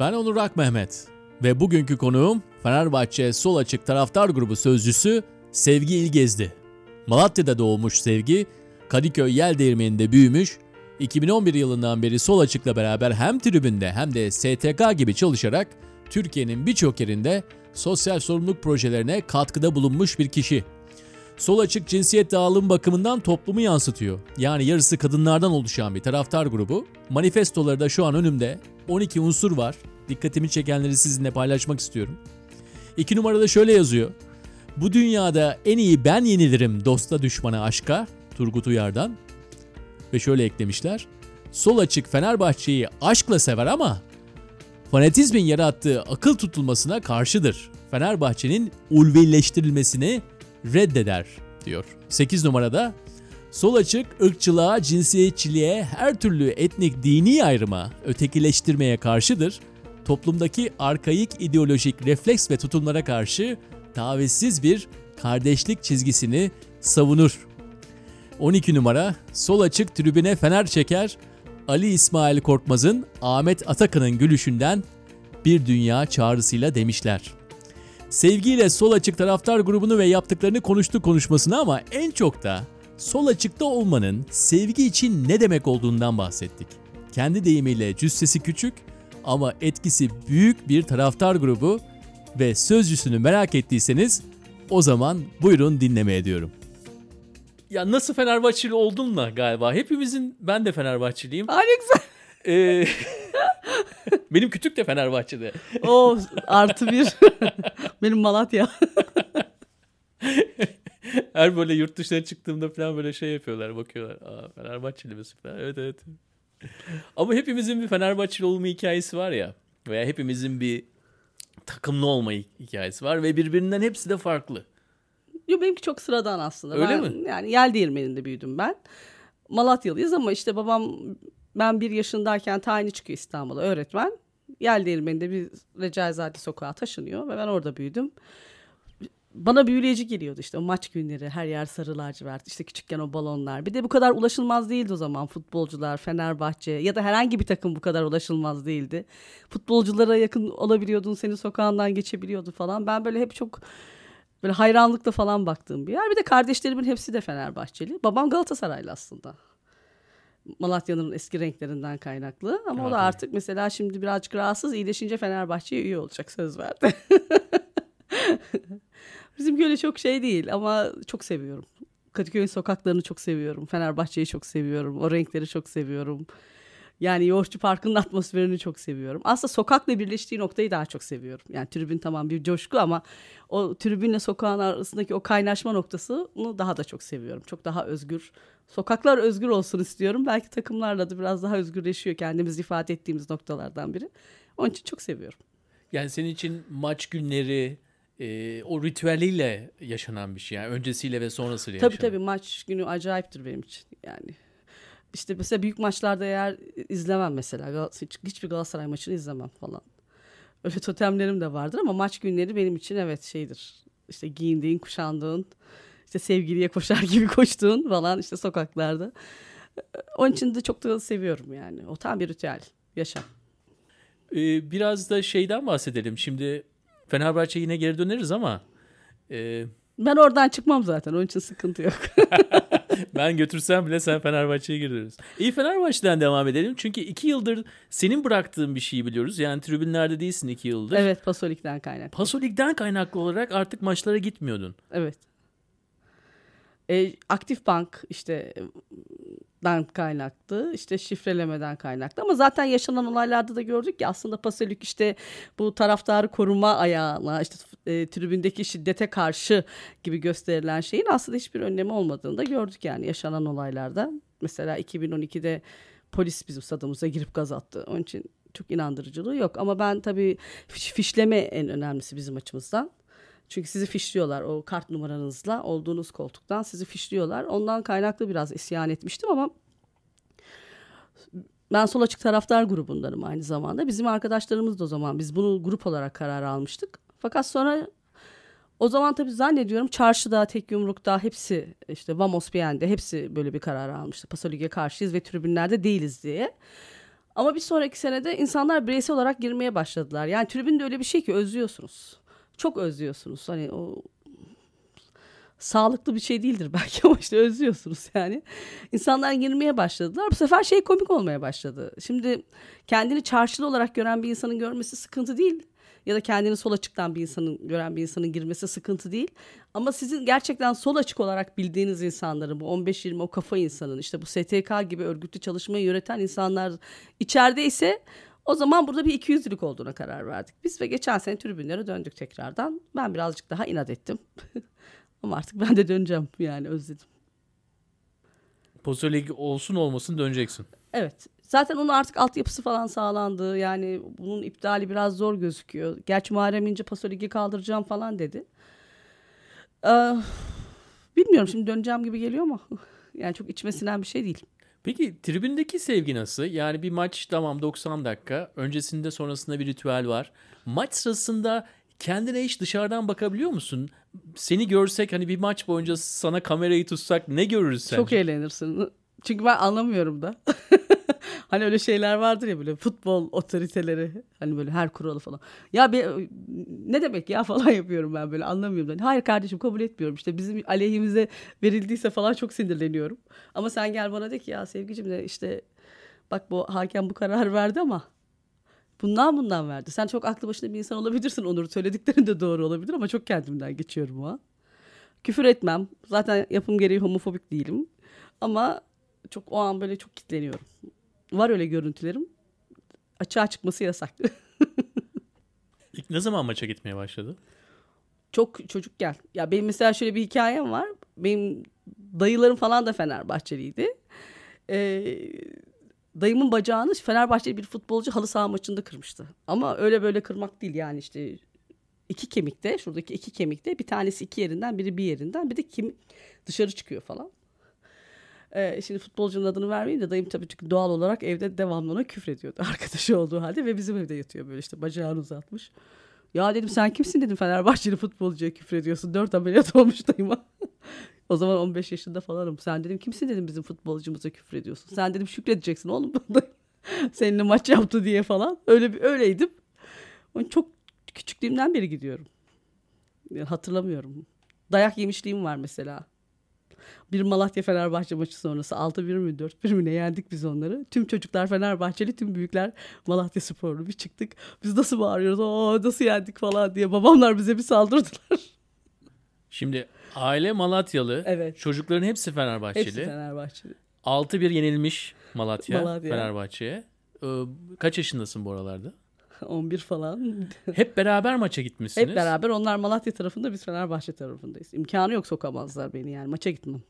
Ben Onur Ak Mehmet ve bugünkü konuğum Fenerbahçe Sol Açık Taraftar Grubu Sözcüsü Sevgi İlgezdi. Malatya'da doğmuş Sevgi, Kadıköy Yel Değirmeni'nde büyümüş, 2011 yılından beri Sol Açık'la beraber hem tribünde hem de STK gibi çalışarak Türkiye'nin birçok yerinde sosyal sorumluluk projelerine katkıda bulunmuş bir kişi. Sol açık cinsiyet dağılım bakımından toplumu yansıtıyor. Yani yarısı kadınlardan oluşan bir taraftar grubu. Manifestoları da şu an önümde. 12 unsur var. Dikkatimi çekenleri sizinle paylaşmak istiyorum. İki numarada şöyle yazıyor. Bu dünyada en iyi ben yenilirim dosta düşmana aşka. Turgut Uyar'dan. Ve şöyle eklemişler. Sol açık Fenerbahçe'yi aşkla sever ama fanatizmin yarattığı akıl tutulmasına karşıdır. Fenerbahçe'nin ulvileştirilmesini reddeder diyor. 8 numarada sol açık ırkçılığa, cinsiyetçiliğe, her türlü etnik dini ayrıma, ötekileştirmeye karşıdır. Toplumdaki arkaik ideolojik refleks ve tutumlara karşı tavizsiz bir kardeşlik çizgisini savunur. 12 numara sol açık tribüne fener çeker. Ali İsmail Korkmaz'ın Ahmet Atakan'ın gülüşünden bir dünya çağrısıyla demişler. Sevgiyle sol açık taraftar grubunu ve yaptıklarını konuştuk konuşmasına ama en çok da sol açıkta olmanın sevgi için ne demek olduğundan bahsettik. Kendi deyimiyle cüssesi küçük ama etkisi büyük bir taraftar grubu ve sözcüsünü merak ettiyseniz o zaman buyurun dinlemeye diyorum. Ya nasıl Fenerbahçeli oldun da galiba. Hepimizin ben de Fenerbahçeliyim. Güzel. Ee, benim kütük de Fenerbahçe'de. O artı bir. Benim Malatya. Her böyle yurt dışına çıktığımda falan böyle şey yapıyorlar bakıyorlar. Aa Fenerbahçeli misin falan. Evet evet. Ama hepimizin bir Fenerbahçeli olma hikayesi var ya. Veya hepimizin bir takımlı olma hikayesi var ve birbirinden hepsi de farklı. Yo benimki çok sıradan aslında. Öyle ben, mi? Yani yel değirmeninde büyüdüm ben. Malatyalıyız ama işte babam ben bir yaşındayken tayini çıkıyor İstanbul'a öğretmen. Yel değirmeninde bir Recaizade sokağa taşınıyor ve ben orada büyüdüm. Bana büyüleyici geliyordu işte o maç günleri her yer sarı lacivert işte küçükken o balonlar. Bir de bu kadar ulaşılmaz değildi o zaman futbolcular Fenerbahçe ya da herhangi bir takım bu kadar ulaşılmaz değildi. Futbolculara yakın olabiliyordun senin sokağından geçebiliyordu falan. Ben böyle hep çok böyle hayranlıkla falan baktığım bir yer. Bir de kardeşlerimin hepsi de Fenerbahçeli. Babam Galatasaraylı aslında. Malatya'nın eski renklerinden kaynaklı. Ama o Evet, da evet. artık mesela şimdi birazcık rahatsız iyileşince Fenerbahçe'ye üye olacak söz verdi. Bizimki öyle çok şey değil ama çok seviyorum. Kadıköy'ün sokaklarını çok seviyorum. Fenerbahçe'yi çok seviyorum. O renkleri çok seviyorum. Yani Yoğurtçu Parkı'nın atmosferini çok seviyorum. Aslında sokakla birleştiği noktayı daha çok seviyorum. Yani tribün tamam bir coşku ama o tribünle sokağın arasındaki o kaynaşma noktasını daha da çok seviyorum. Çok daha özgür. Sokaklar özgür olsun istiyorum. Belki takımlarla da biraz daha özgürleşiyor kendimizi ifade ettiğimiz noktalardan biri. Onun için çok seviyorum. Yani senin için maç günleri e, o ritüeliyle yaşanan bir şey. Yani öncesiyle ve sonrasıyla Tabii yaşanan. tabii maç günü acayiptir benim için yani. İşte mesela büyük maçlarda eğer izlemem mesela. Hiçbir Galatasaray maçını izlemem falan. Öyle totemlerim de vardır ama maç günleri benim için evet şeydir. İşte giyindiğin, kuşandığın, işte sevgiliye koşar gibi koştuğun falan işte sokaklarda. Onun için de çok da seviyorum yani. O tam bir ritüel, yaşam. Ee, biraz da şeyden bahsedelim. Şimdi Fenerbahçe yine geri döneriz ama e, Ben oradan çıkmam zaten. Onun için sıkıntı yok. ben götürsem bile sen Fenerbahçe'ye döneriz. İyi Fenerbahçe'den devam edelim. Çünkü iki yıldır senin bıraktığın bir şeyi biliyoruz. Yani tribünlerde değilsin iki yıldır. evet, Pasolik'ten kaynak. Pasolik'ten kaynaklı olarak artık maçlara gitmiyordun. Evet. E, aktif bank işte dan kaynaklı işte şifrelemeden kaynaklı ama zaten yaşanan olaylarda da gördük ki aslında Pasolik işte bu taraftarı koruma ayağına işte e, tribündeki şiddete karşı gibi gösterilen şeyin aslında hiçbir önlemi olmadığını da gördük yani yaşanan olaylarda. Mesela 2012'de polis bizim stadımıza girip gaz attı. Onun için çok inandırıcılığı yok ama ben tabii fiş- fişleme en önemlisi bizim açımızdan. Çünkü sizi fişliyorlar o kart numaranızla olduğunuz koltuktan sizi fişliyorlar. Ondan kaynaklı biraz isyan etmiştim ama ben sol açık taraftar grubundanım aynı zamanda. Bizim arkadaşlarımız da o zaman biz bunu grup olarak karar almıştık. Fakat sonra o zaman tabii zannediyorum çarşıda, tek yumrukta hepsi işte Vamos Bien'de hepsi böyle bir karar almıştı. Pasolik'e karşıyız ve tribünlerde değiliz diye. Ama bir sonraki senede insanlar bireysel olarak girmeye başladılar. Yani tribünde öyle bir şey ki özlüyorsunuz. Çok özlüyorsunuz. Hani o sağlıklı bir şey değildir belki ama işte özlüyorsunuz yani. İnsanlar girmeye başladılar. Bu sefer şey komik olmaya başladı. Şimdi kendini çarşılı olarak gören bir insanın görmesi sıkıntı değil. Ya da kendini sol açıktan bir insanın gören bir insanın girmesi sıkıntı değil. Ama sizin gerçekten sol açık olarak bildiğiniz insanların bu 15-20 o kafa insanın işte bu STK gibi örgütlü çalışmayı yöneten insanlar içeride ise o zaman burada bir 200'lük olduğuna karar verdik. Biz ve geçen sene tribünlere döndük tekrardan. Ben birazcık daha inat ettim. Ama artık ben de döneceğim yani özledim. Pozisyon Ligi olsun olmasın döneceksin. Evet. Zaten onun artık altyapısı falan sağlandı. Yani bunun iptali biraz zor gözüküyor. Gerçi Muharrem İnce Paso Ligi kaldıracağım falan dedi. Ee, bilmiyorum şimdi döneceğim gibi geliyor ama yani çok içime sinen bir şey değil. Peki tribündeki sevgi nasıl? Yani bir maç tamam 90 dakika. Öncesinde sonrasında bir ritüel var. Maç sırasında kendine hiç dışarıdan bakabiliyor musun? Seni görsek hani bir maç boyunca sana kamerayı tutsak ne görürüz sen? Çok eğlenirsin. Çünkü ben anlamıyorum da. hani öyle şeyler vardır ya böyle futbol otoriteleri hani böyle her kuralı falan. Ya be, ne demek ya falan yapıyorum ben böyle anlamıyorum. Yani, Hayır kardeşim kabul etmiyorum işte bizim aleyhimize verildiyse falan çok sinirleniyorum. Ama sen gel bana de ki ya sevgicim de işte bak bu hakem bu karar verdi ama bundan bundan verdi. Sen çok aklı başında bir insan olabilirsin Onur. Söylediklerin de doğru olabilir ama çok kendimden geçiyorum o an. Küfür etmem. Zaten yapım gereği homofobik değilim. Ama çok o an böyle çok kitleniyorum. Var öyle görüntülerim. Açığa çıkması yasak. İlk ne zaman maça gitmeye başladı? çok çocuk gel. Ya benim mesela şöyle bir hikayem var. Benim dayılarım falan da Fenerbahçeliydi. Ee, dayımın bacağını Fenerbahçeli bir futbolcu halı saha maçında kırmıştı. Ama öyle böyle kırmak değil yani işte iki kemikte şuradaki iki kemikte bir tanesi iki yerinden biri bir yerinden bir de kim dışarı çıkıyor falan. Ee, şimdi futbolcunun adını vermeyeyim de dayım tabii çünkü doğal olarak evde devamlı ona küfrediyordu arkadaşı olduğu halde ve bizim evde yatıyor böyle işte bacağını uzatmış. Ya dedim sen kimsin dedim Fenerbahçeli futbolcuya küfür ediyorsun. Dört ameliyat olmuş dayıma. o zaman 15 yaşında falanım. Sen dedim kimsin dedim bizim futbolcumuza küfür ediyorsun. Sen dedim şükredeceksin oğlum. Seninle maç yaptı diye falan. Öyle bir öyleydim. Çok küçüklüğümden beri gidiyorum. Yani hatırlamıyorum. Dayak yemişliğim var mesela. Bir Malatya Fenerbahçe maçı sonrası 6-1 mi 4-1 mi ne yendik biz onları. Tüm çocuklar Fenerbahçeli, tüm büyükler Malatya sporlu. Bir çıktık. Biz nasıl bağırıyoruz? Oo nasıl yendik falan diye. Babamlar bize bir saldırdılar. Şimdi aile Malatyalı. Evet. Çocukların hepsi Fenerbahçeli. Hepsi Fenerbahçeli. 6-1 yenilmiş Malatya, Malatya. Fenerbahçe'ye. Ee, kaç yaşındasın bu aralarda? 11 falan. Hep beraber maça gitmişsiniz. Hep beraber onlar Malatya tarafında biz Fenerbahçe tarafındayız. İmkanı yok sokamazlar beni yani maça gitmem.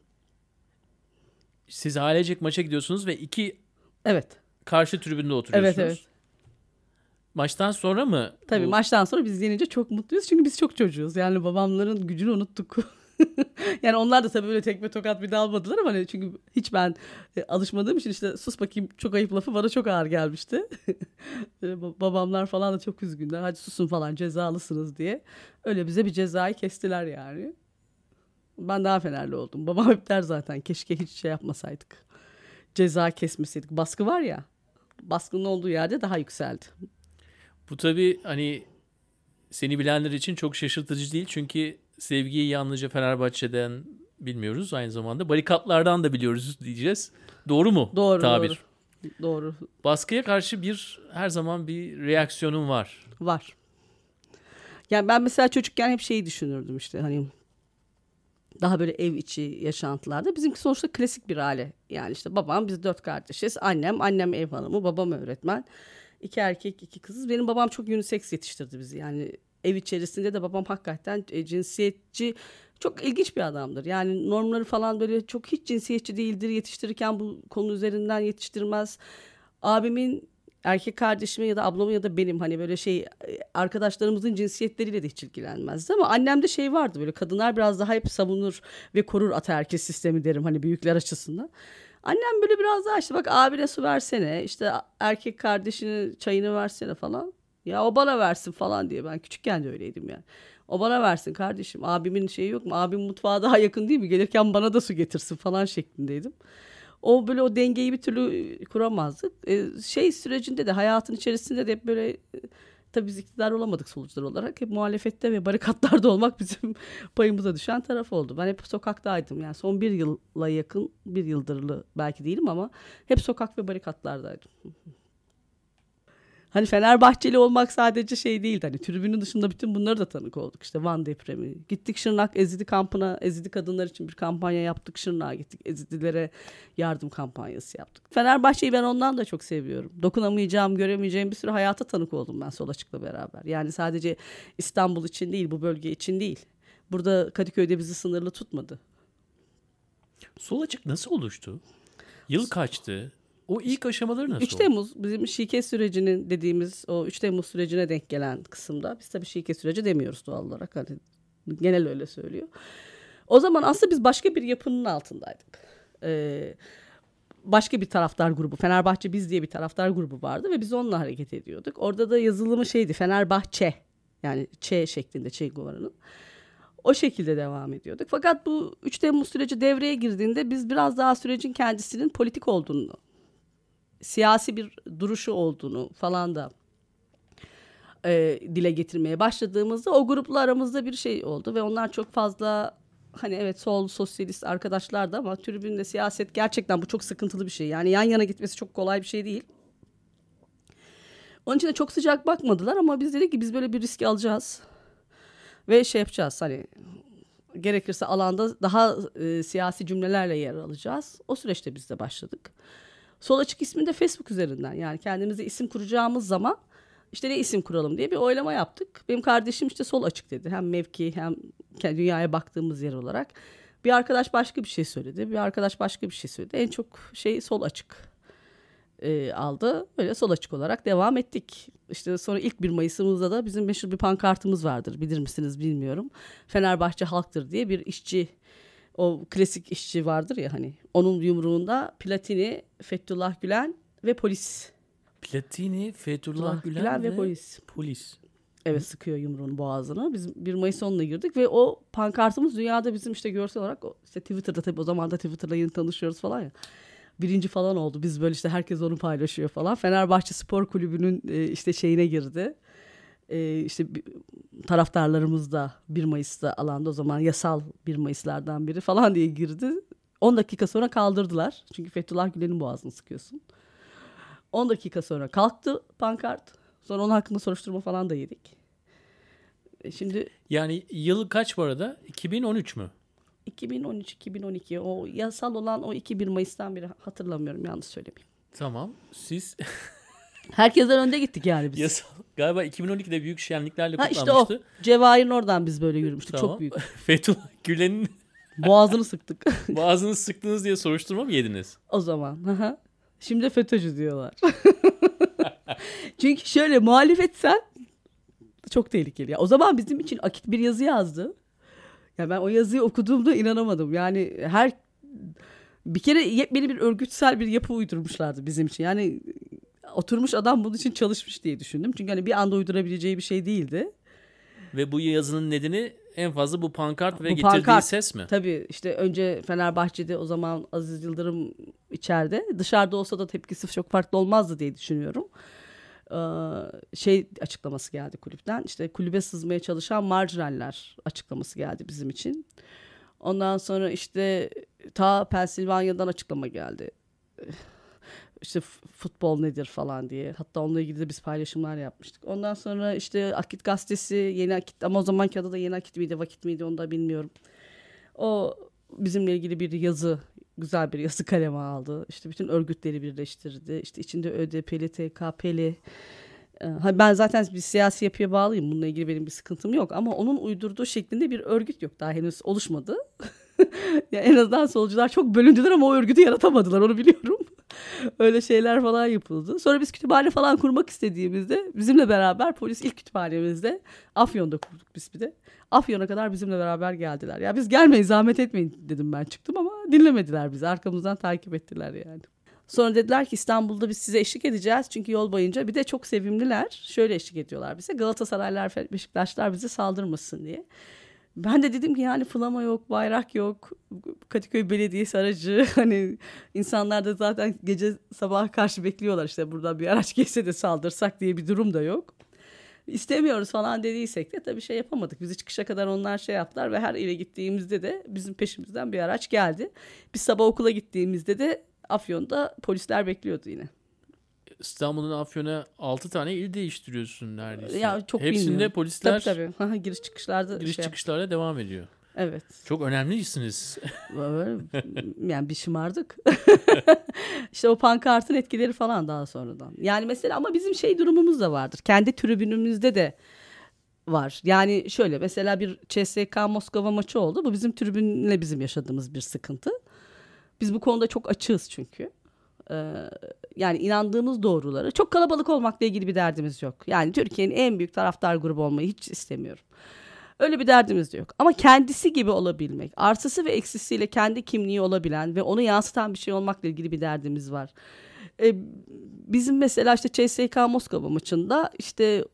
Siz ailecek maça gidiyorsunuz ve iki Evet. karşı tribünde oturuyorsunuz. Evet evet. Maçtan sonra mı? Tabii bu- maçtan sonra biz yenince çok mutluyuz. Çünkü biz çok çocuğuz. Yani babamların gücünü unuttuk. yani onlar da tabii böyle tekme tokat bir dalmadılar ama hani çünkü hiç ben e, alışmadığım için işte sus bakayım çok ayıp lafı bana çok ağır gelmişti. E, ba- Babamlar falan da çok üzgünler. Hadi susun falan cezalısınız diye. Öyle bize bir cezayı kestiler yani. Ben daha fenerli oldum. Babam hep der zaten keşke hiç şey yapmasaydık. Ceza kesmeseydik. Baskı var ya. Baskının olduğu yerde daha yükseldi. Bu tabii hani seni bilenler için çok şaşırtıcı değil. Çünkü sevgiyi yalnızca Fenerbahçe'den bilmiyoruz. Aynı zamanda barikatlardan da biliyoruz diyeceğiz. Doğru mu? Doğru tabir? doğru. Doğru. Baskıya karşı bir her zaman bir reaksiyonun var. Var. Yani ben mesela çocukken hep şeyi düşünürdüm işte hani daha böyle ev içi yaşantılarda. Bizimki sonuçta klasik bir aile. Yani işte babam biz dört kardeşiz. Annem, annem ev hanımı, babam öğretmen. İki erkek, iki kızız. Benim babam çok unisex yetiştirdi bizi. Yani ev içerisinde de babam hakikaten e, cinsiyetçi çok ilginç bir adamdır. Yani normları falan böyle çok hiç cinsiyetçi değildir. Yetiştirirken bu konu üzerinden yetiştirmez. Abimin erkek kardeşimin ya da ablamın ya da benim hani böyle şey e, arkadaşlarımızın cinsiyetleriyle de hiç ilgilenmezdi ama annemde şey vardı böyle kadınlar biraz daha hep savunur ve korur ataerkil sistemi derim hani büyükler açısından. Annem böyle biraz daha işte bak abine su versene işte erkek kardeşine çayını versene falan. Ya o bana versin falan diye ben küçükken de öyleydim yani. O bana versin kardeşim abimin şeyi yok mu abim mutfağa daha yakın değil mi gelirken bana da su getirsin falan şeklindeydim. o böyle o dengeyi bir türlü kuramazdık. E, şey sürecinde de hayatın içerisinde de hep böyle e, tabii biz iktidar olamadık solucular olarak. Hep muhalefette ve barikatlarda olmak bizim payımıza düşen taraf oldu. Ben hep sokaktaydım. Yani son bir yıla yakın, bir yıldırlı belki değilim ama hep sokak ve barikatlardaydım. Hani Fenerbahçeli olmak sadece şey değildi. Hani tribünün dışında bütün bunları da tanık olduk. İşte Van depremi. Gittik Şırnak Ezidi kampına, Ezidi kadınlar için bir kampanya yaptık. Şırnak'a gittik. Ezidilere yardım kampanyası yaptık. Fenerbahçe'yi ben ondan da çok seviyorum. Dokunamayacağım, göremeyeceğim bir sürü hayata tanık oldum ben Sol Açık'la beraber. Yani sadece İstanbul için değil, bu bölge için değil. Burada Kadıköy'de bizi sınırlı tutmadı. Sol Açık nasıl oluştu? Yıl kaçtı? O ilk aşamaları nasıl 3 Temmuz bizim şike sürecinin dediğimiz o 3 Temmuz sürecine denk gelen kısımda biz tabii şike süreci demiyoruz doğal olarak hani genel öyle söylüyor. O zaman aslında biz başka bir yapının altındaydık. Ee, başka bir taraftar grubu Fenerbahçe Biz diye bir taraftar grubu vardı ve biz onunla hareket ediyorduk. Orada da yazılımı şeydi Fenerbahçe yani Ç şeklinde Che Guevara'nın. O şekilde devam ediyorduk. Fakat bu 3 Temmuz süreci devreye girdiğinde biz biraz daha sürecin kendisinin politik olduğunu siyasi bir duruşu olduğunu falan da e, dile getirmeye başladığımızda o grupla aramızda bir şey oldu ve onlar çok fazla hani evet sol sosyalist arkadaşlardı ama tribünde siyaset gerçekten bu çok sıkıntılı bir şey. Yani yan yana gitmesi çok kolay bir şey değil. Onun için de çok sıcak bakmadılar ama biz dedik ki biz böyle bir riski alacağız. Ve şey yapacağız hani gerekirse alanda daha e, siyasi cümlelerle yer alacağız. O süreçte biz de başladık. Sol Açık ismini de Facebook üzerinden yani kendimize isim kuracağımız zaman işte ne isim kuralım diye bir oylama yaptık. Benim kardeşim işte Sol Açık dedi. Hem mevki hem dünyaya baktığımız yer olarak. Bir arkadaş başka bir şey söyledi. Bir arkadaş başka bir şey söyledi. En çok şey Sol Açık e, aldı. Böyle Sol Açık olarak devam ettik. İşte sonra ilk bir Mayıs'ımızda da bizim meşhur bir pankartımız vardır. Bilir misiniz bilmiyorum. Fenerbahçe halktır diye bir işçi o klasik işçi vardır ya hani onun yumruğunda Platini, Fethullah Gülen ve polis. Platini, Fethullah Gülen, Gülen ve, ve polis. Polis. Evet sıkıyor yumruğun boğazını. Biz 1 Mayıs onunla girdik ve o pankartımız dünyada bizim işte görsel olarak işte Twitter'da tabii o zaman da Twitter'da yeni tanışıyoruz falan ya. Birinci falan oldu. Biz böyle işte herkes onu paylaşıyor falan. Fenerbahçe Spor Kulübü'nün işte şeyine girdi e, işte taraftarlarımız da 1 Mayıs'ta alanda o zaman yasal 1 Mayıs'lardan biri falan diye girdi. 10 dakika sonra kaldırdılar. Çünkü Fethullah Gülen'in boğazını sıkıyorsun. 10 dakika sonra kalktı pankart. Sonra onun hakkında soruşturma falan da yedik. E, şimdi yani yıl kaç bu arada? 2013 mü? 2013-2012 o yasal olan o 2 1 Mayıs'tan beri hatırlamıyorum yanlış söylemeyeyim. Tamam. Siz Herkesten önde gittik yani biz. Yasal. Galiba 2012'de büyük şenliklerle ha, kutlanmıştı. İşte o. Cevahir'in oradan biz böyle yürümüştük. Tamam. Çok büyük. Fethullah Gülen'in Boğazını sıktık. Boğazını sıktınız diye soruşturma mı yediniz? O zaman. Şimdi de FETÖ'cü diyorlar. Çünkü şöyle muhalefetsen çok tehlikeli. Ya, o zaman bizim için Akit bir yazı yazdı. Ya ben o yazıyı okuduğumda inanamadım. Yani her bir kere yepyeni bir örgütsel bir yapı uydurmuşlardı bizim için. Yani oturmuş adam bunun için çalışmış diye düşündüm. Çünkü hani bir anda uydurabileceği bir şey değildi. Ve bu yazının nedeni en fazla bu pankart ve bu getirdiği pankart, ses mi? Tabii işte önce Fenerbahçe'de o zaman Aziz Yıldırım içeride. Dışarıda olsa da tepkisi çok farklı olmazdı diye düşünüyorum. Ee, şey açıklaması geldi kulüpten. İşte kulübe sızmaya çalışan marjinaller açıklaması geldi bizim için. Ondan sonra işte ta Pensilvanya'dan açıklama geldi işte futbol nedir falan diye. Hatta onunla ilgili de biz paylaşımlar yapmıştık. Ondan sonra işte Akit gazetesi, Yeni Akit ama o zamanki adı da Yeni Akit miydi, Vakit miydi onu da bilmiyorum. O bizimle ilgili bir yazı, güzel bir yazı kaleme aldı. İşte bütün örgütleri birleştirdi. İşte içinde ÖDP'li, TKP'li. Ee, ben zaten bir siyasi yapıya bağlıyım. Bununla ilgili benim bir sıkıntım yok. Ama onun uydurduğu şeklinde bir örgüt yok. Daha henüz oluşmadı. ya en azından solcular çok bölündüler ama o örgütü yaratamadılar onu biliyorum. Öyle şeyler falan yapıldı. Sonra biz kütüphane falan kurmak istediğimizde bizimle beraber polis ilk kütüphanemizde Afyon'da kurduk biz bir de. Afyon'a kadar bizimle beraber geldiler. Ya biz gelmeyin zahmet etmeyin dedim ben çıktım ama dinlemediler bizi. Arkamızdan takip ettiler yani. Sonra dediler ki İstanbul'da biz size eşlik edeceğiz. Çünkü yol boyunca bir de çok sevimliler. Şöyle eşlik ediyorlar bize. Galatasaraylar, Beşiktaşlar bize saldırmasın diye. Ben de dedim ki yani flama yok, bayrak yok. Kadıköy Belediyesi aracı hani insanlar da zaten gece sabaha karşı bekliyorlar işte buradan bir araç geçse de saldırsak diye bir durum da yok. İstemiyoruz falan dediysek de tabii şey yapamadık. Bizi çıkışa kadar onlar şey yaptılar ve her ile gittiğimizde de bizim peşimizden bir araç geldi. Biz sabah okula gittiğimizde de Afyon'da polisler bekliyordu yine. İstanbul'un Afyon'a 6 tane il değiştiriyorsun neredeyse. Ya çok Hepsinde bilmiyorum. polisler Tabii tabii. giriş çıkışlarda giriş şey yap- çıkışlarla devam ediyor. Evet. Çok önemlisiniz. Yani bir şımardık. işte o pankartın etkileri falan daha sonradan. Yani mesela ama bizim şey durumumuz da vardır. Kendi tribünümüzde de var. Yani şöyle mesela bir CSK Moskova maçı oldu. Bu bizim tribünle bizim yaşadığımız bir sıkıntı. Biz bu konuda çok açığız çünkü. Ee, yani inandığımız doğruları çok kalabalık olmakla ilgili bir derdimiz yok. Yani Türkiye'nin en büyük taraftar grubu olmayı hiç istemiyorum. Öyle bir derdimiz de yok. Ama kendisi gibi olabilmek, artısı ve eksisiyle kendi kimliği olabilen ve onu yansıtan bir şey olmakla ilgili bir derdimiz var. Ee, bizim mesela işte CSK Moskova maçında işte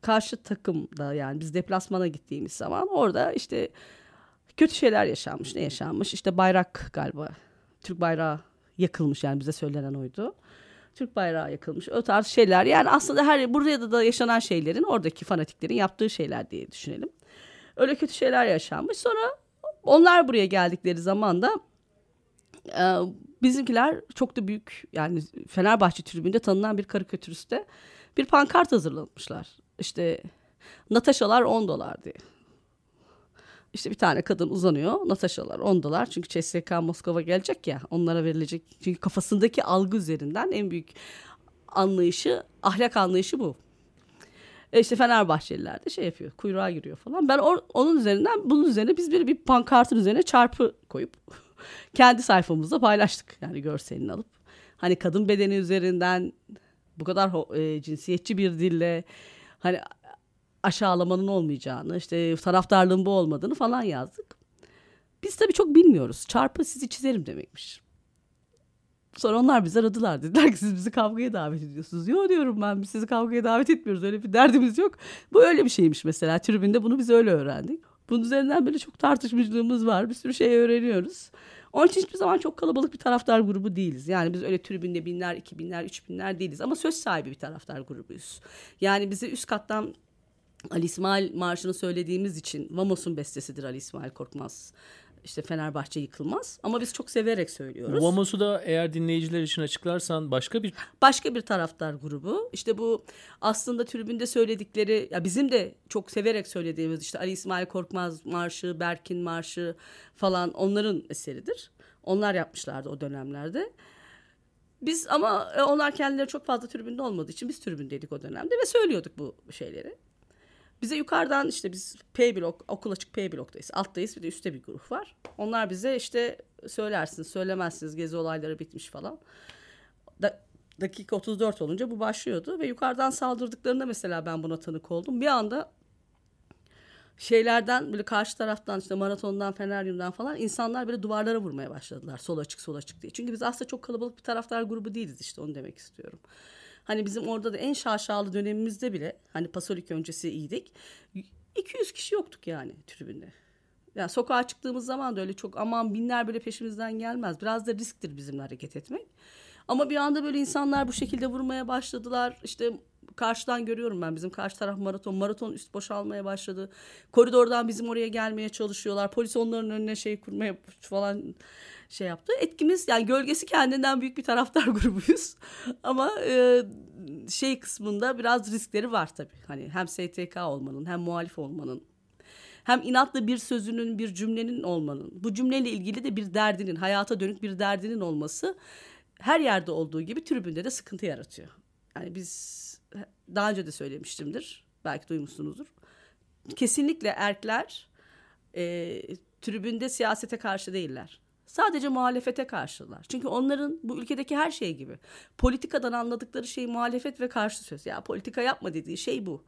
karşı takımda yani biz deplasmana gittiğimiz zaman orada işte kötü şeyler yaşanmış. Ne yaşanmış? İşte bayrak galiba. Türk bayrağı yakılmış yani bize söylenen oydu. Türk bayrağı yakılmış. O tarz şeyler. Yani aslında her burada da yaşanan şeylerin oradaki fanatiklerin yaptığı şeyler diye düşünelim. Öyle kötü şeyler yaşanmış. Sonra onlar buraya geldikleri zaman da e, bizimkiler çok da büyük yani Fenerbahçe tribünde tanınan bir karikatüriste bir pankart hazırlamışlar. İşte Natasha'lar 10 dolar diye. İşte bir tane kadın uzanıyor. Natasha'lar 10 dolar. Çünkü CSK Moskova gelecek ya. Onlara verilecek. Çünkü kafasındaki algı üzerinden en büyük anlayışı, ahlak anlayışı bu. E işte Fenerbahçeliler de şey yapıyor. Kuyruğa giriyor falan. Ben or- onun üzerinden bunun üzerine biz bir, bir pankartın üzerine çarpı koyup kendi sayfamızda paylaştık. Yani görselini alıp. Hani kadın bedeni üzerinden bu kadar e, cinsiyetçi bir dille hani aşağılamanın olmayacağını, işte taraftarlığın bu olmadığını falan yazdık. Biz tabii çok bilmiyoruz. Çarpı sizi çizerim demekmiş. Sonra onlar bizi aradılar. Dediler ki siz bizi kavgaya davet ediyorsunuz. Yok diyorum ben biz sizi kavgaya davet etmiyoruz. Öyle bir derdimiz yok. Bu öyle bir şeymiş mesela. Tribünde bunu biz öyle öğrendik. Bunun üzerinden böyle çok tartışmışlığımız var. Bir sürü şey öğreniyoruz. Onun için hiçbir zaman çok kalabalık bir taraftar grubu değiliz. Yani biz öyle tribünde binler, iki binler, üç binler değiliz. Ama söz sahibi bir taraftar grubuyuz. Yani bizi üst kattan Ali İsmail Marşı'nı söylediğimiz için Vamos'un bestesidir Ali İsmail Korkmaz. İşte Fenerbahçe yıkılmaz. Ama biz çok severek söylüyoruz. Vamos'u da eğer dinleyiciler için açıklarsan başka bir Başka bir taraftar grubu. İşte bu aslında tribünde söyledikleri, ya bizim de çok severek söylediğimiz işte Ali İsmail Korkmaz Marşı, Berkin Marşı falan onların eseridir. Onlar yapmışlardı o dönemlerde. Biz ama e, onlar kendileri çok fazla tribünde olmadığı için biz tribündeydik o dönemde ve söylüyorduk bu şeyleri. Bize yukarıdan işte biz P blok, okul açık P bloktayız. Alttayız bir de üstte bir grup var. Onlar bize işte söylersiniz, söylemezsiniz gezi olayları bitmiş falan. Da, dakika 34 olunca bu başlıyordu ve yukarıdan saldırdıklarında mesela ben buna tanık oldum. Bir anda şeylerden böyle karşı taraftan işte maratondan Feneryum'dan falan insanlar böyle duvarlara vurmaya başladılar. Sol açık sol açık diye. Çünkü biz aslında çok kalabalık bir taraftar grubu değiliz işte onu demek istiyorum. Hani bizim orada da en şaşalı dönemimizde bile hani Pasolik öncesi iyiydik. 200 kişi yoktuk yani tribünde. Yani sokağa çıktığımız zaman da öyle çok aman binler böyle peşimizden gelmez. Biraz da risktir bizimle hareket etmek. Ama bir anda böyle insanlar bu şekilde vurmaya başladılar. İşte karşıdan görüyorum ben bizim karşı taraf maraton. Maraton üst boşalmaya başladı. Koridordan bizim oraya gelmeye çalışıyorlar. Polis onların önüne şey kurmaya falan şey yaptı. Etkimiz yani gölgesi kendinden büyük bir taraftar grubuyuz. Ama e, şey kısmında biraz riskleri var tabii. Hani hem STK olmanın hem muhalif olmanın hem inatlı bir sözünün, bir cümlenin olmanın, bu cümleyle ilgili de bir derdinin, hayata dönük bir derdinin olması her yerde olduğu gibi tribünde de sıkıntı yaratıyor. Yani biz daha önce de söylemiştimdir, belki duymuşsunuzdur. Kesinlikle erkler e, tribünde siyasete karşı değiller. Sadece muhalefete karşılar. Çünkü onların bu ülkedeki her şey gibi. Politikadan anladıkları şey muhalefet ve karşı söz. Ya politika yapma dediği şey bu.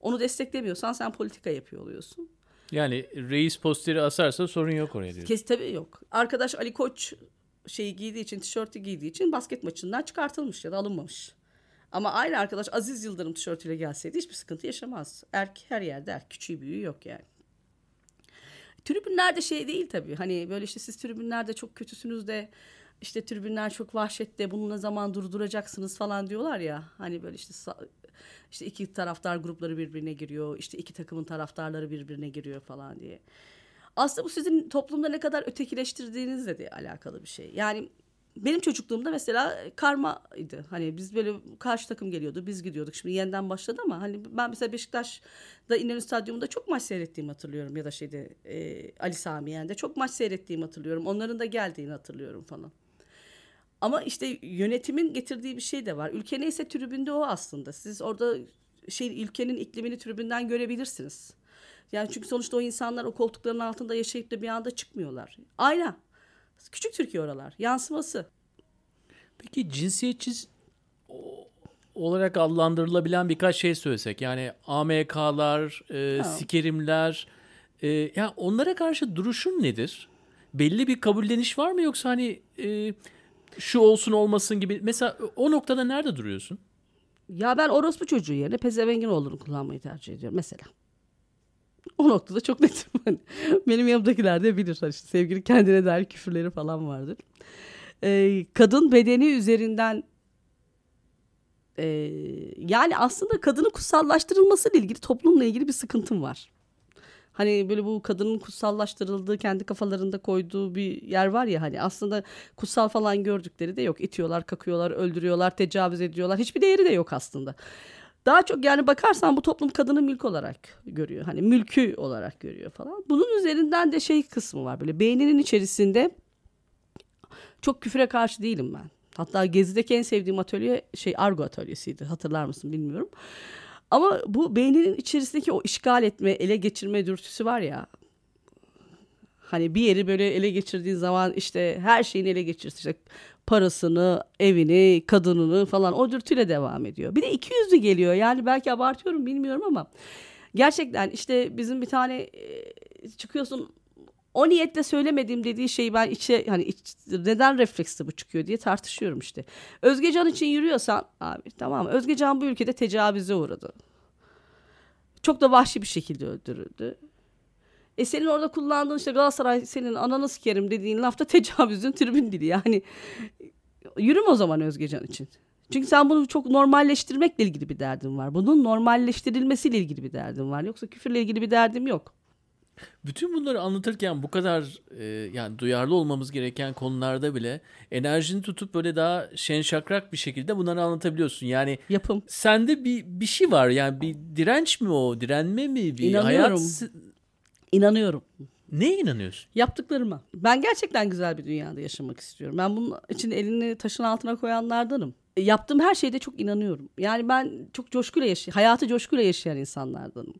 Onu desteklemiyorsan sen politika yapıyor oluyorsun. yani reis posteri asarsa sorun yok oraya diyorsun. Kes tabii yok. Arkadaş Ali Koç şeyi giydiği için, tişörtü giydiği için basket maçından çıkartılmış ya da alınmamış. Ama aynı arkadaş Aziz Yıldırım tişörtüyle gelseydi hiçbir sıkıntı yaşamaz. Erk her yerde erk. Küçüğü büyüğü yok yani. tribünlerde şey değil tabii. Hani böyle işte siz tribünlerde çok kötüsünüz de işte tribünler çok vahşette bunu ne zaman durduracaksınız falan diyorlar ya. Hani böyle işte işte iki taraftar grupları birbirine giriyor. işte iki takımın taraftarları birbirine giriyor falan diye. Aslında bu sizin toplumda ne kadar ötekileştirdiğinizle de alakalı bir şey. Yani benim çocukluğumda mesela karmaydı. Hani biz böyle karşı takım geliyordu. Biz gidiyorduk. Şimdi yeniden başladı ama hani ben mesela Beşiktaş'da İnönü Stadyumunda çok maç seyrettiğimi hatırlıyorum. Ya da şeyde e, Ali Sami Yen'de çok maç seyrettiğimi hatırlıyorum. Onların da geldiğini hatırlıyorum falan. Ama işte yönetimin getirdiği bir şey de var. Ülke neyse tribünde o aslında. Siz orada şey ülkenin iklimini tribünden görebilirsiniz. Yani çünkü sonuçta o insanlar o koltukların altında yaşayıp da bir anda çıkmıyorlar. Aynen. Küçük Türkiye oralar. Yansıması. Peki cinsiyetçi olarak adlandırılabilen birkaç şey söylesek. Yani AMK'lar, e, sikerimler. E, yani onlara karşı duruşun nedir? Belli bir kabulleniş var mı yoksa hani e, şu olsun olmasın gibi. Mesela o noktada nerede duruyorsun? Ya ben orospu çocuğu yerine pezevengin oğlunu kullanmayı tercih ediyorum mesela. O noktada çok netim. Hani benim yanımdakiler de bilir. Hani işte sevgili kendine dair küfürleri falan vardır. Ee, kadın bedeni üzerinden e, yani aslında kadının kutsallaştırılması ile ilgili toplumla ilgili bir sıkıntım var. Hani böyle bu kadının kutsallaştırıldığı kendi kafalarında koyduğu bir yer var ya hani aslında kutsal falan gördükleri de yok. İtiyorlar, kakıyorlar, öldürüyorlar, tecavüz ediyorlar. Hiçbir değeri de yok aslında. Daha çok yani bakarsan bu toplum kadını mülk olarak görüyor. Hani mülkü olarak görüyor falan. Bunun üzerinden de şey kısmı var böyle beyninin içerisinde çok küfüre karşı değilim ben. Hatta Gezi'deki en sevdiğim atölye şey Argo atölyesiydi. Hatırlar mısın bilmiyorum. Ama bu beyninin içerisindeki o işgal etme, ele geçirme dürtüsü var ya. Hani bir yeri böyle ele geçirdiğin zaman işte her şeyini ele geçirsin. İşte parasını, evini, kadınını falan o dürtüyle devam ediyor. Bir de iki yüzlü geliyor. Yani belki abartıyorum bilmiyorum ama gerçekten işte bizim bir tane çıkıyorsun o niyetle söylemediğim dediği şeyi ben içe hani iç, neden refleksle bu çıkıyor diye tartışıyorum işte. Özgecan için yürüyorsan abi tamam Özgecan bu ülkede tecavüze uğradı. Çok da vahşi bir şekilde öldürüldü. E senin orada kullandığın işte Galatasaray senin ananı sikerim dediğin lafta tecavüzün tribün dili. Yani yürüm o zaman Özgecan için. Çünkü sen bunu çok normalleştirmekle ilgili bir derdin var. Bunun normalleştirilmesiyle ilgili bir derdin var. Yoksa küfürle ilgili bir derdim yok. Bütün bunları anlatırken bu kadar e, yani duyarlı olmamız gereken konularda bile enerjini tutup böyle daha şen şakrak bir şekilde bunları anlatabiliyorsun. Yani yapım. Sende bir bir şey var. Yani bir direnç mi o? Direnme mi? Bir İnanıyorum. hayat İnanıyorum. Neye inanıyorsun? Yaptıklarıma. Ben gerçekten güzel bir dünyada yaşamak istiyorum. Ben bunun için elini taşın altına koyanlardanım. E, yaptığım her şeyde çok inanıyorum. Yani ben çok coşkuyla yaşayan, hayatı coşkuyla yaşayan insanlardanım.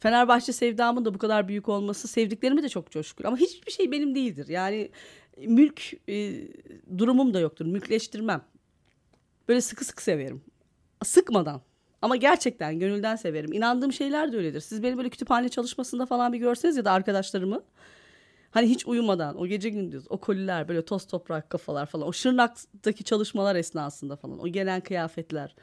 Fenerbahçe sevdamın da bu kadar büyük olması sevdiklerimi de çok coşkulu. Ama hiçbir şey benim değildir. Yani mülk e, durumum da yoktur. Mülkleştirmem. Böyle sıkı sıkı severim. Sıkmadan. Ama gerçekten gönülden severim. İnandığım şeyler de öyledir. Siz beni böyle kütüphane çalışmasında falan bir görseniz ya da arkadaşlarımı. Hani hiç uyumadan o gece gündüz o koliler böyle toz toprak kafalar falan o Şırnak'taki çalışmalar esnasında falan o gelen kıyafetler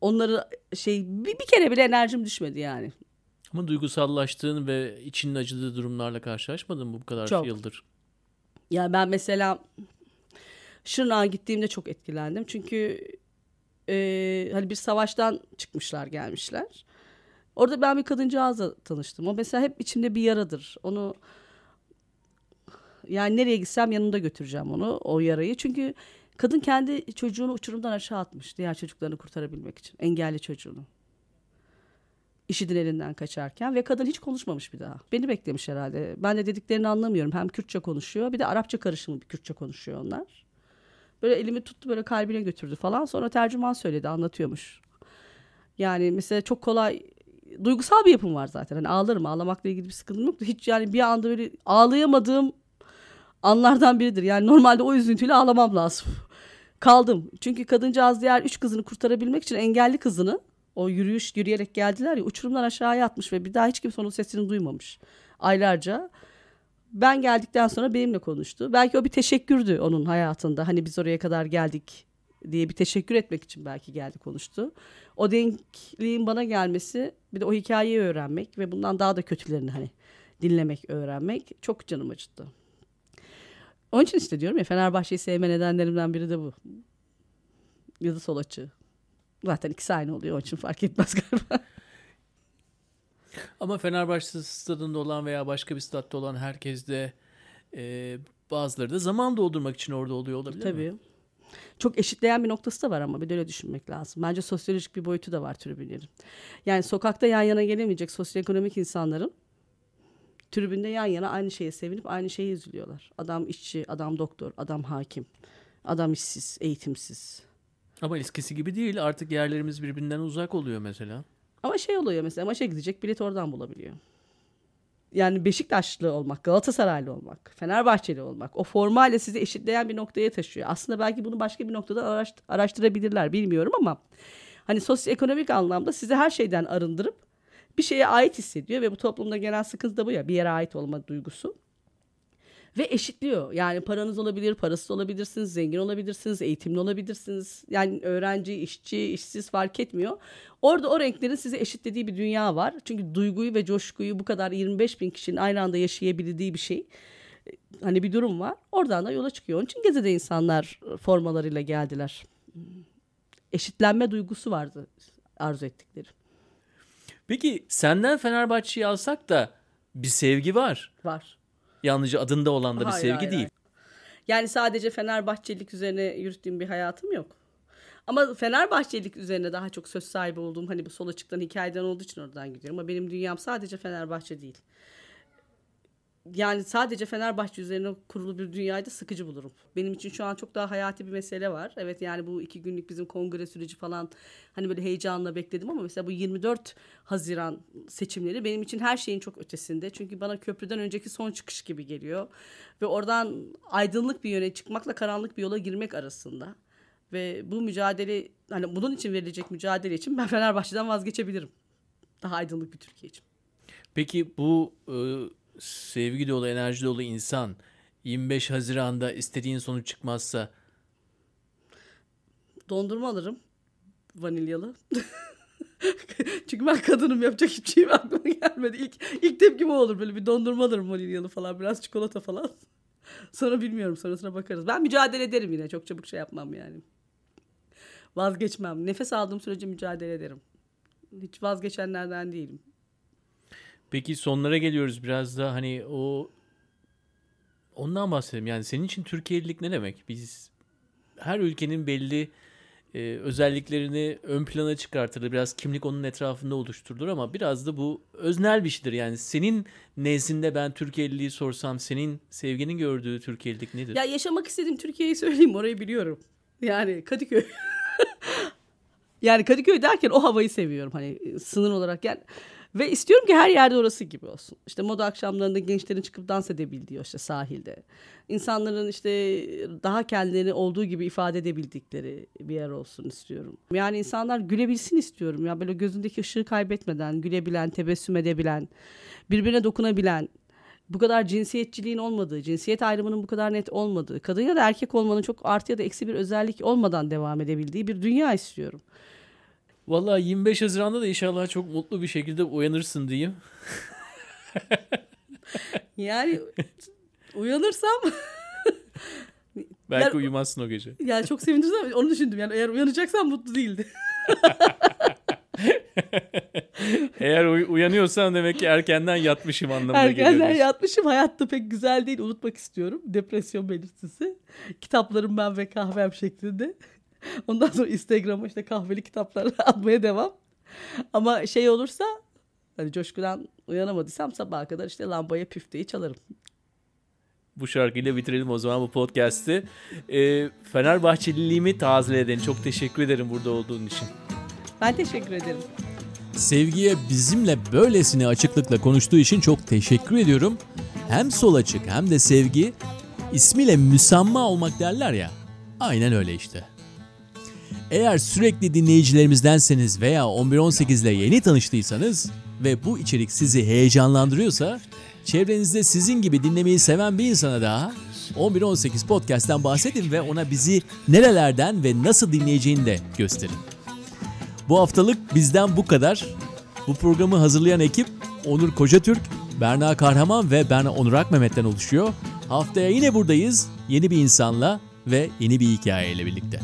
onları şey bir, bir kere bile enerjim düşmedi yani. Ama duygusallaştığın ve içinin acıdığı durumlarla karşılaşmadın mı bu kadar Çok. yıldır? Ya ben mesela Şırnak'a gittiğimde çok etkilendim. Çünkü e, hani bir savaştan çıkmışlar gelmişler. Orada ben bir kadıncağızla tanıştım. O mesela hep içimde bir yaradır. Onu yani nereye gitsem yanımda götüreceğim onu o yarayı. Çünkü kadın kendi çocuğunu uçurumdan aşağı atmış diğer çocuklarını kurtarabilmek için. Engelli çocuğunu. İşidin elinden kaçarken ve kadın hiç konuşmamış bir daha. Beni beklemiş herhalde. Ben de dediklerini anlamıyorum. Hem Kürtçe konuşuyor bir de Arapça karışımı bir Kürtçe konuşuyor onlar. Böyle elimi tuttu böyle kalbine götürdü falan. Sonra tercüman söyledi anlatıyormuş. Yani mesela çok kolay duygusal bir yapım var zaten. Hani ağlarım ağlamakla ilgili bir sıkıntım yok hiç yani bir anda böyle ağlayamadığım anlardan biridir. Yani normalde o üzüntüyle ağlamam lazım. Kaldım. Çünkü kadıncağız diğer üç kızını kurtarabilmek için engelli kızını o yürüyüş yürüyerek geldiler ya uçurumdan aşağıya atmış ve bir daha hiç kimse onun sesini duymamış. Aylarca. Ben geldikten sonra benimle konuştu. Belki o bir teşekkürdü onun hayatında. Hani biz oraya kadar geldik diye bir teşekkür etmek için belki geldi konuştu. O denkliğin bana gelmesi bir de o hikayeyi öğrenmek ve bundan daha da kötülerini hani dinlemek, öğrenmek çok canım acıttı. Onun için işte diyorum ya Fenerbahçe'yi sevme nedenlerimden biri de bu. Ya da sol açığı. Zaten ikisi aynı oluyor onun için fark etmez galiba. Ama Fenerbahçe stadında olan veya başka bir statta olan herkes de e, bazıları da zaman doldurmak için orada oluyor olabilir Tabii. mi? Çok eşitleyen bir noktası da var ama bir de öyle düşünmek lazım. Bence sosyolojik bir boyutu da var tribünlerin. Yani sokakta yan yana gelemeyecek sosyoekonomik insanların tribünde yan yana aynı şeye sevinip aynı şeye üzülüyorlar. Adam işçi, adam doktor, adam hakim, adam işsiz, eğitimsiz. Ama eskisi gibi değil. Artık yerlerimiz birbirinden uzak oluyor mesela. Ama şey oluyor mesela maça gidecek bilet oradan bulabiliyor. Yani Beşiktaşlı olmak, Galatasaraylı olmak, Fenerbahçeli olmak o formayla sizi eşitleyen bir noktaya taşıyor. Aslında belki bunu başka bir noktada araşt- araştırabilirler bilmiyorum ama hani sosyoekonomik anlamda sizi her şeyden arındırıp bir şeye ait hissediyor ve bu toplumda genel sıkıntı da bu ya bir yere ait olma duygusu. Ve eşitliyor. Yani paranız olabilir, parasız olabilirsiniz, zengin olabilirsiniz, eğitimli olabilirsiniz. Yani öğrenci, işçi, işsiz fark etmiyor. Orada o renklerin sizi eşitlediği bir dünya var. Çünkü duyguyu ve coşkuyu bu kadar 25 bin kişinin aynı anda yaşayabildiği bir şey. Hani bir durum var. Oradan da yola çıkıyor. Onun için Gezi'de insanlar formalarıyla geldiler. Eşitlenme duygusu vardı arzu ettikleri. Peki senden Fenerbahçe'yi alsak da bir sevgi var. Var. Yalnızca adında olan da bir Hayır, sevgi hayır, değil. hayır. Yani sadece Fenerbahçelik üzerine yürüttüğüm bir hayatım yok. Ama Fenerbahçelik üzerine daha çok söz sahibi olduğum hani bu sol açıktan hikayeden olduğu için oradan gidiyorum. Ama benim dünyam sadece Fenerbahçe değil. Yani sadece Fenerbahçe üzerine kurulu bir dünyayı da sıkıcı bulurum. Benim için şu an çok daha hayati bir mesele var. Evet yani bu iki günlük bizim kongre süreci falan hani böyle heyecanla bekledim ama mesela bu 24 Haziran seçimleri benim için her şeyin çok ötesinde. Çünkü bana köprüden önceki son çıkış gibi geliyor. Ve oradan aydınlık bir yöne çıkmakla karanlık bir yola girmek arasında. Ve bu mücadele hani bunun için verilecek mücadele için ben Fenerbahçe'den vazgeçebilirim. Daha aydınlık bir Türkiye için. Peki bu e, sevgi dolu, enerji dolu insan 25 Haziran'da istediğin sonuç çıkmazsa Dondurma alırım. Vanilyalı. Çünkü ben kadınım yapacak hiçbir şeyim aklıma gelmedi. İlk, ilk tepkim o olur. Böyle bir dondurma alırım vanilyalı falan. Biraz çikolata falan. Sonra bilmiyorum. Sonrasına bakarız. Ben mücadele ederim yine. Çok çabuk şey yapmam yani. Vazgeçmem. Nefes aldığım sürece mücadele ederim. Hiç vazgeçenlerden değilim. Peki sonlara geliyoruz biraz da hani o ondan bahsedelim. Yani senin için Türkiye'lilik ne demek? Biz her ülkenin belli e, özelliklerini ön plana çıkartır. Biraz kimlik onun etrafında oluşturulur ama biraz da bu öznel bir şeydir. Yani senin nezdinde ben Türkiye'liliği sorsam senin sevginin gördüğü Türkiye'lilik nedir? Ya yaşamak istediğim Türkiye'yi söyleyeyim. Orayı biliyorum. Yani Kadıköy. yani Kadıköy derken o havayı seviyorum. Hani sınır olarak yani. Ve istiyorum ki her yerde orası gibi olsun. İşte moda akşamlarında gençlerin çıkıp dans edebildiği işte sahilde. İnsanların işte daha kendilerini olduğu gibi ifade edebildikleri bir yer olsun istiyorum. Yani insanlar gülebilsin istiyorum. Ya böyle gözündeki ışığı kaybetmeden gülebilen, tebessüm edebilen, birbirine dokunabilen, bu kadar cinsiyetçiliğin olmadığı, cinsiyet ayrımının bu kadar net olmadığı, kadın ya da erkek olmanın çok artı ya da eksi bir özellik olmadan devam edebildiği bir dünya istiyorum. Vallahi 25 Haziran'da da inşallah çok mutlu bir şekilde uyanırsın diyeyim. Yani uyanırsam Belki Yani- uyumazsın o gece. yani çok sevindirsem onu düşündüm. Yani eğer uyanacaksam mutlu değildi. Eğer uy- uyanıyorsan demek ki erkenden yatmışım anlamına Erkenden geliyor. yatmışım. Hayatta pek güzel değil. Unutmak istiyorum. Depresyon belirtisi. Kitaplarım ben ve kahvem şeklinde. Ondan sonra Instagram'a işte kahveli kitaplar atmaya devam. Ama şey olursa hani coşkudan uyanamadıysam sabaha kadar işte lambaya püfteyi çalarım. Bu şarkıyla bitirelim o zaman bu podcast'i. Ee, Fenerbahçeliliğimi tazeleden çok teşekkür ederim burada olduğun için. Ben teşekkür ederim. Sevgiye bizimle böylesine açıklıkla konuştuğu için çok teşekkür ediyorum. Hem sol açık hem de sevgi ismiyle müsamma olmak derler ya. Aynen öyle işte. Eğer sürekli dinleyicilerimizdenseniz veya 11-18 ile yeni tanıştıysanız ve bu içerik sizi heyecanlandırıyorsa çevrenizde sizin gibi dinlemeyi seven bir insana daha 11-18 podcast'ten bahsedin ve ona bizi nerelerden ve nasıl dinleyeceğini de gösterin. Bu haftalık bizden bu kadar. Bu programı hazırlayan ekip Onur Kocatürk, Berna Kahraman ve ben Onur Akmehmet'ten oluşuyor. Haftaya yine buradayız. Yeni bir insanla ve yeni bir hikayeyle birlikte.